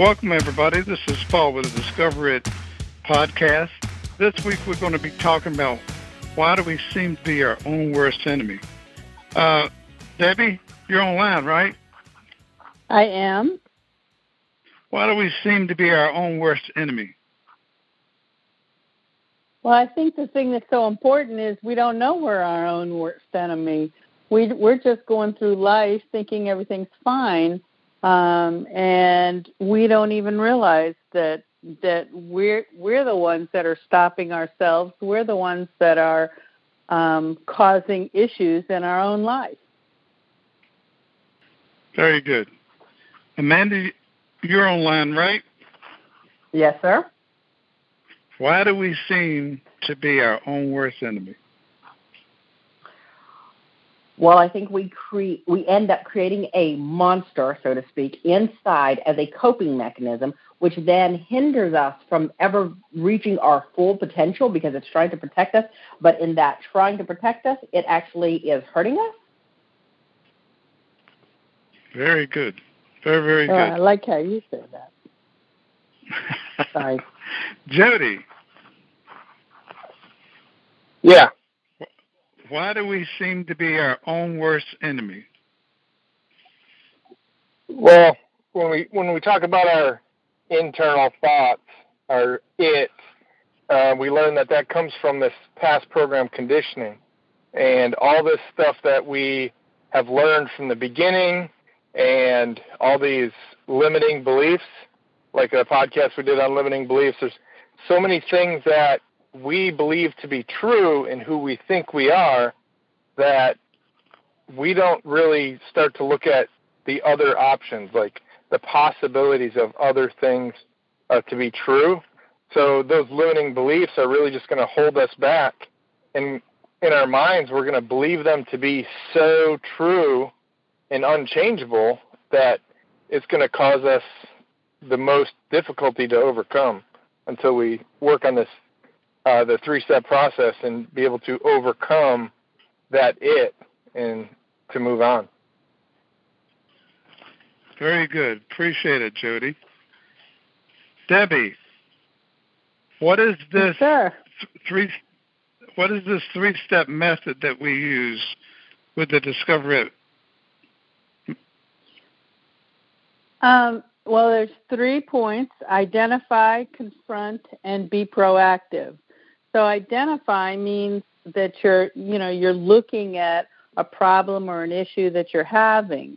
Welcome, everybody. This is Paul with the Discover It podcast. This week we're going to be talking about why do we seem to be our own worst enemy. Uh, Debbie, you're online, right? I am. Why do we seem to be our own worst enemy? Well, I think the thing that's so important is we don't know we're our own worst enemy. We we're just going through life thinking everything's fine, um, and we don't even realize that that we're we're the ones that are stopping ourselves. We're the ones that are um, causing issues in our own life. Very good, Amanda. You're online, right? Yes, sir. Why do we seem to be our own worst enemy? Well, I think we create we end up creating a monster, so to speak, inside as a coping mechanism, which then hinders us from ever reaching our full potential because it's trying to protect us. But in that trying to protect us, it actually is hurting us. Very good. Very, very good. Uh, I like how you said that. Sorry. Jody. Yeah. Why do we seem to be our own worst enemy? Well, when we when we talk about our internal thoughts, our it, uh, we learn that that comes from this past program conditioning, and all this stuff that we have learned from the beginning, and all these limiting beliefs, like a podcast we did on limiting beliefs. There's so many things that we believe to be true in who we think we are that we don't really start to look at the other options, like the possibilities of other things uh, to be true. So those limiting beliefs are really just going to hold us back. And in our minds, we're going to believe them to be so true and unchangeable that it's going to cause us the most difficulty to overcome until we work on this uh, the three step process and be able to overcome that it and to move on. Very good. Appreciate it, Jody. Debbie, what is this Sure. th- three? What is this three-step method that we use with the Discover It? Um, well, there's three points: identify, confront, and be proactive. So identify means that you're, you know, you're looking at a problem or an issue that you're having.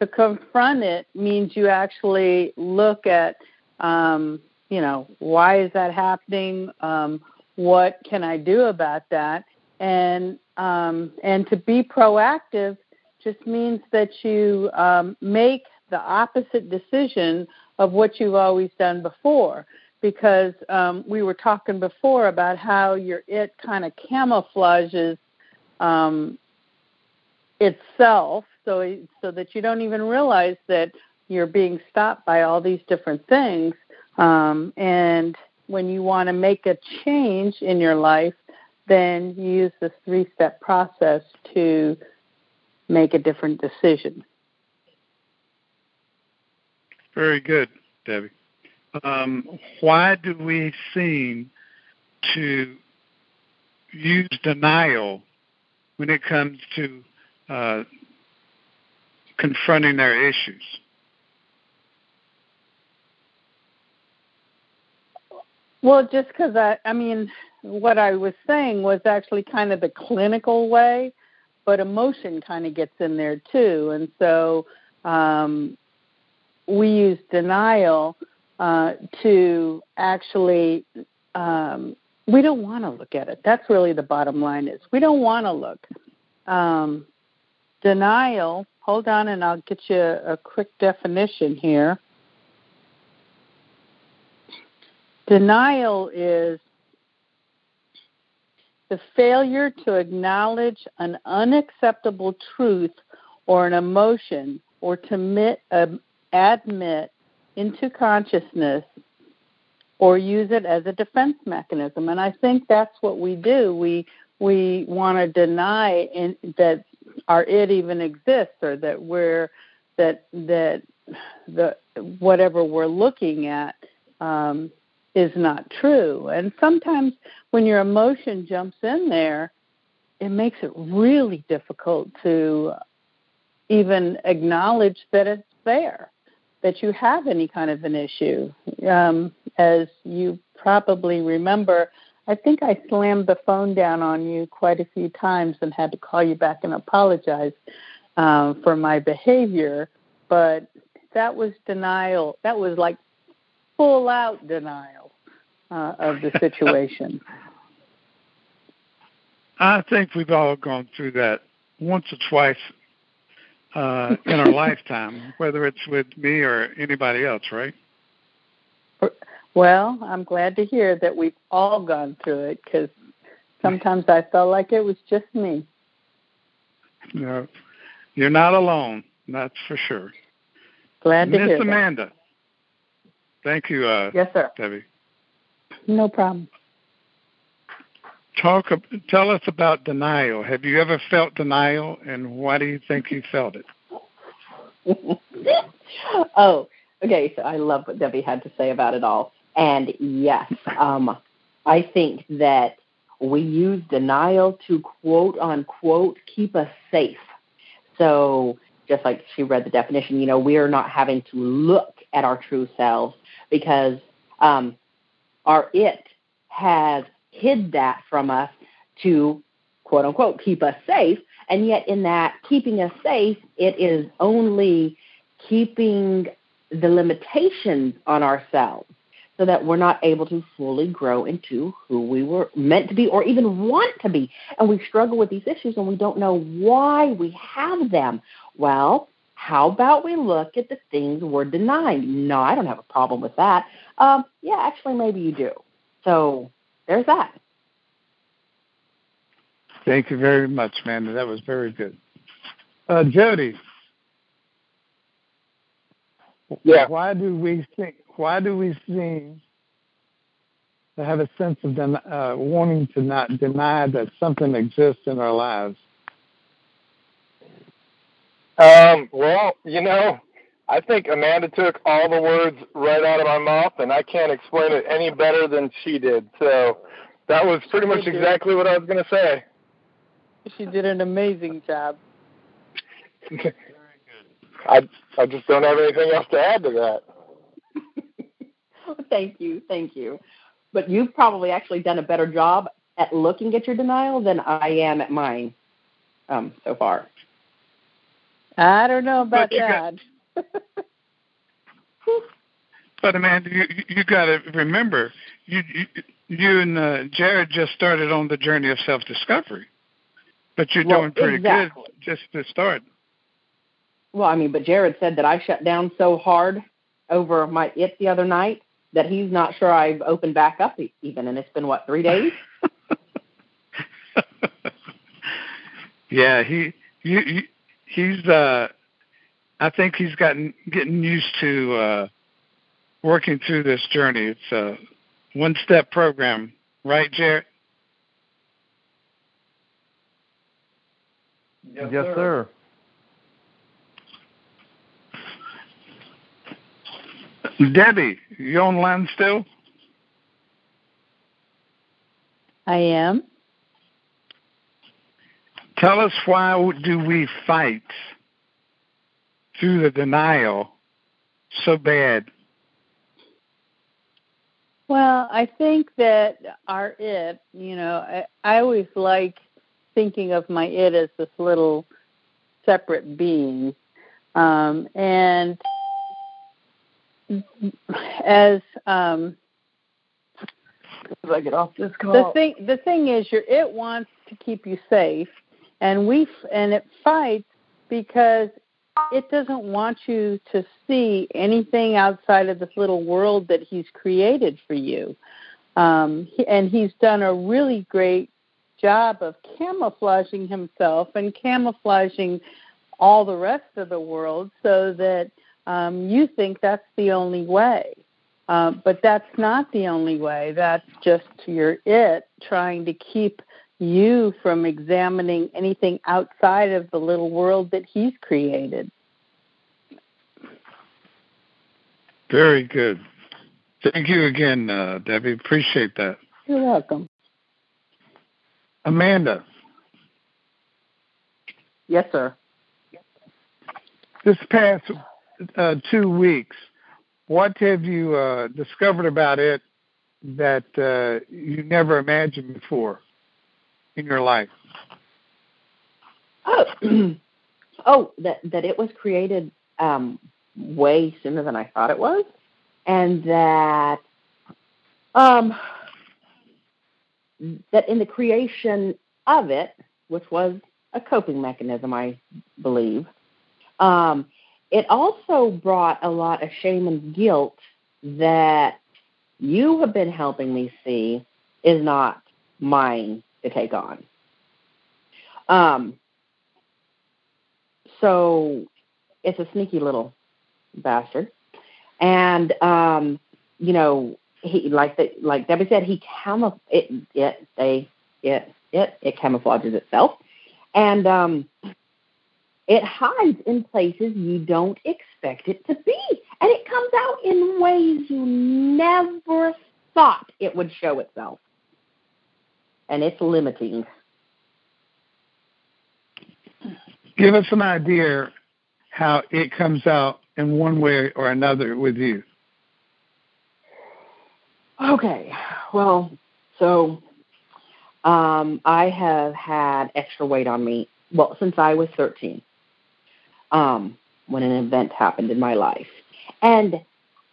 To confront it means you actually look at, um, you know, why is that happening? Um, what can I do about that? And um, and to be proactive just means that you um, make the opposite decision of what you've always done before because um, we were talking before about how your it kind of camouflages um, itself. So so that you don't even realize that you're being stopped by all these different things. Um, and when you want to make a change in your life then you use this three step process to make a different decision. Very good, Debbie. Um, why do we seem to use denial when it comes to uh, confronting our issues? Well, just because I, I mean, what I was saying was actually kind of the clinical way, but emotion kind of gets in there too. And so um, we use denial uh, to actually, um, we don't want to look at it. That's really the bottom line is we don't want to look. Um, denial, hold on and I'll get you a, quick definition here. Denial is the failure to acknowledge an unacceptable truth or an emotion or to admit, uh, admit into consciousness or use it as a defense mechanism. And I think that's what we do. We we want to deny in, that our it even exists or that we're that that the whatever we're looking at um, is not true. And sometimes when your emotion jumps in there, it makes it really difficult to even acknowledge that it's there, that you have any kind of an issue. Um, as you probably remember, I think I slammed the phone down on you quite a few times and had to call you back and apologize uh, for my behavior. But that was denial. That was like full out denial uh, of the situation. I think we've all gone through that once or twice uh, in our lifetime, whether it's with me or anybody else, right? Well, I'm glad to hear that we've all gone through it because sometimes I felt like it was just me. No, you're not alone. That's for sure. Glad to Miss hear Amanda. That. Thank you, uh, yes, sir. Debbie. No problem. Talk. Tell us about denial. Have you ever felt denial, and why do you think you felt it? oh, okay. So I love what Debbie had to say about it all. And yes, um, I think that we use denial to quote unquote keep us safe. So just like she read the definition, you know, we are not having to look at our true selves because um, our it has hid that from us to quote unquote keep us safe. And yet, in that keeping us safe, it is only keeping the limitations on ourselves so that we're not able to fully grow into who we were meant to be or even want to be. And we struggle with these issues and we don't know why we have them. Well, how about we look at the things we're denying? No, I don't have a problem with that. Um, yeah, actually, maybe you do. So there's that. Thank you very much, Amanda. That was very good. Uh, Jody. Yeah. Why do we think? Why do we seem to have a sense of den- uh, wanting to not deny that something exists in our lives? Um, well, you know, I think Amanda took all the words right out of my mouth, and I can't explain it any better than she did. So that was pretty much exactly what I was going to say. She did an amazing job. I I just don't have anything else to add to that. thank you, thank you. But you've probably actually done a better job at looking at your denial than I am at mine um, so far. I don't know about that. But Amanda, you you got to remember, you you, you and uh, Jared just started on the journey of self discovery, but you're well, doing pretty exactly. good just to start. Well, I mean, but Jared said that I shut down so hard over my it the other night that he's not sure I've opened back up even, and it's been what three days. yeah, he, he, he he's uh I think he's gotten getting used to uh working through this journey. It's a one step program, right, Jared? Yes, yes sir. Debbie, you online still? I am. Tell us why do we fight through the denial so bad? Well, I think that our it, you know, I, I always like thinking of my it as this little separate being. Um, and as um, as I get off this call. The thing, the thing is, your it wants to keep you safe, and we and it fights because it doesn't want you to see anything outside of this little world that he's created for you. Um, and he's done a really great job of camouflaging himself and camouflaging all the rest of the world so that um, you think that's the only way. Uh, but that's not the only way. That's just your it trying to keep you from examining anything outside of the little world that he's created. Very good. Thank you again, uh, Debbie. Appreciate that. You're welcome. Amanda. Yes, sir. This past uh, two weeks, what have you uh, discovered about it that uh, you never imagined before in your life? Oh, oh, that that it was created um, way sooner than I thought it was, and that um, that in the creation of it, which was a coping mechanism, I believe, um, it also brought a lot of shame and guilt that you have been helping me see is not mine to take on. Um, so it's a sneaky little bastard, and um, you know he like the, like Debbie said he camouflage it it they it it it camouflages itself, and um, it hides in places you don't expect it to be, and it comes out in ways you never thought it would show itself, and it's limiting. Give us an idea how it comes out in one way or another with you. Okay, well, so um, I have had extra weight on me, well, since I was 13, um, when an event happened in my life. And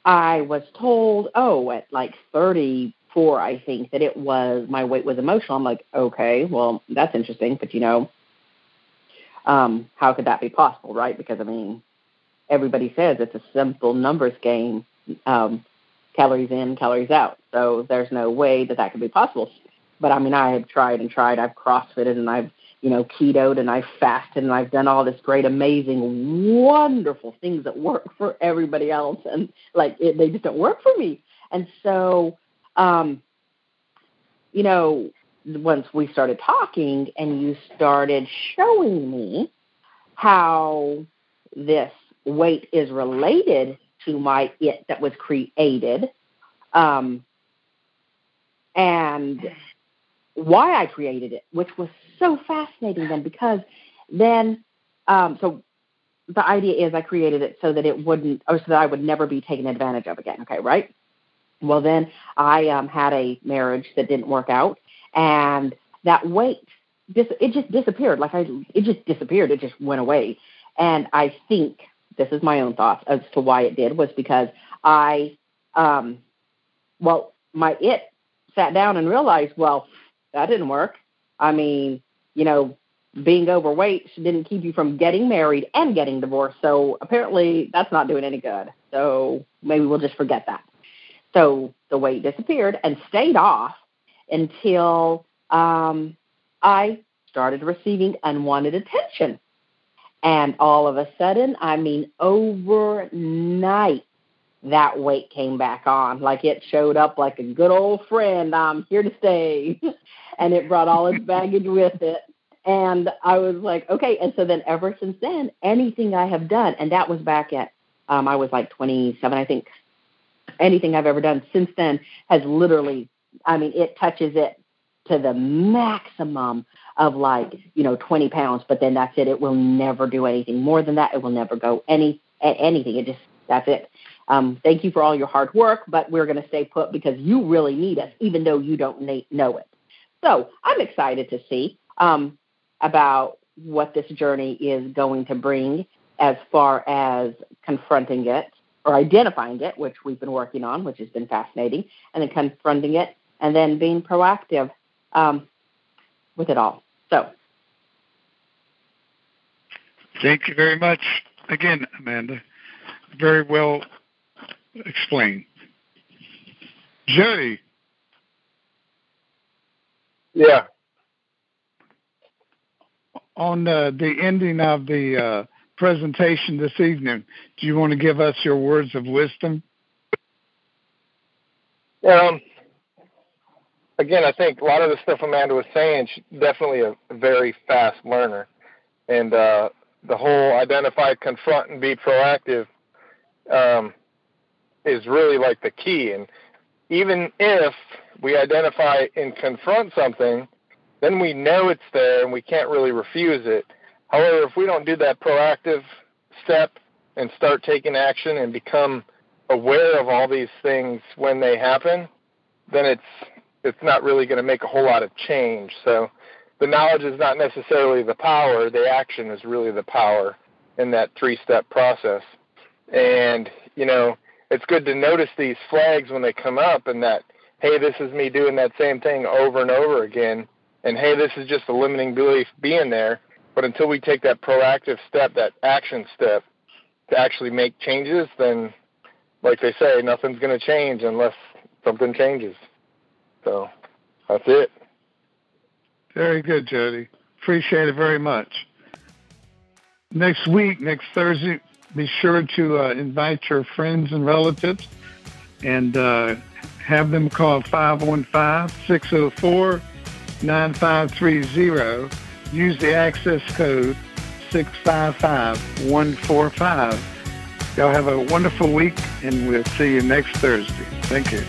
I was told, oh, at like 34, I think, that it was, my weight was emotional. I'm like, okay, well, that's interesting, but you know, um, how could that be possible, right? Because I mean, everybody says it's a simple numbers game, um, calories in, calories out. So there's no way that that could be possible. But I mean, I have tried and tried. I've CrossFitted and I've you know ketoed and I've fasted and I've done all this great, amazing, wonderful things that work for everybody else, and like it, they just don't work for me. And so, um, you know, once we started talking and you started showing me how this weight is related to my it that was created um, and why I created it, which was so fascinating then because then um, so the idea is I created it so that it wouldn't or so that I would never be taken advantage of again. Okay, right? Well then I um, had a marriage that didn't work out and that weight dis- it just disappeared. Like I, it just disappeared. It just went away. And I think this is my own thoughts as to why it did was because I, um, well, my it sat down and realized, well, that didn't work. I mean, you know, being overweight didn't keep you from getting married and getting divorced. So apparently that's not doing any good. So maybe we'll just forget that. So the weight disappeared and stayed off until um, I started receiving unwanted attention. And all of a sudden, I mean, overnight, that weight came back on. Like it showed up like a good old friend. I'm here to stay. and it brought all its baggage with it. And I was like, okay. And so then ever since then, anything I have done, and that was back at, um, I was like 27, I think, anything I've ever done since then has literally I mean, it touches it to the maximum of like, you know, 20 pounds, but then that's it. It will never do anything more than that. It will never go any, anything. It just, that's it. Um, thank you for all your hard work, but we're going to stay put because you really need us, even though you don't know it. So I'm excited to see um, about what this journey is going to bring as far as confronting it or identifying it, which we've been working on, which has been fascinating, and then confronting it and then being proactive um, with it all. So. Thank you very much again, Amanda. Very well explained. Jody. Yeah. On uh, the ending of the uh, presentation this evening, do you want to give us your words of wisdom? Um, again, I think a lot of the stuff Amanda was saying, she's definitely a very fast learner, and uh, the whole identify, confront, and be proactive. Um, is really like the key. And even if we identify and confront something, then we know it's there and we can't really refuse it. However, if we don't do that proactive step and start taking action and become aware of all these things when they happen, then it's it's not really going to make a whole lot of change. So the knowledge is not necessarily the power, the action is really the power in that three-step process. And, you know, it's good to notice these flags when they come up and that hey, this is me doing that same thing over and over again and hey, this is just a limiting belief being there. But until we take that proactive step, that action step to actually make changes, then like they say, nothing's going to change unless something changes. So that's it. Very good, Jody. Appreciate it very much. Next week, next Thursday, be sure to uh, invite your friends and relatives and uh, have them call 515-604-9530. Use the access code 655145 Y'all have a wonderful week, and we'll see you next Thursday. Thank you.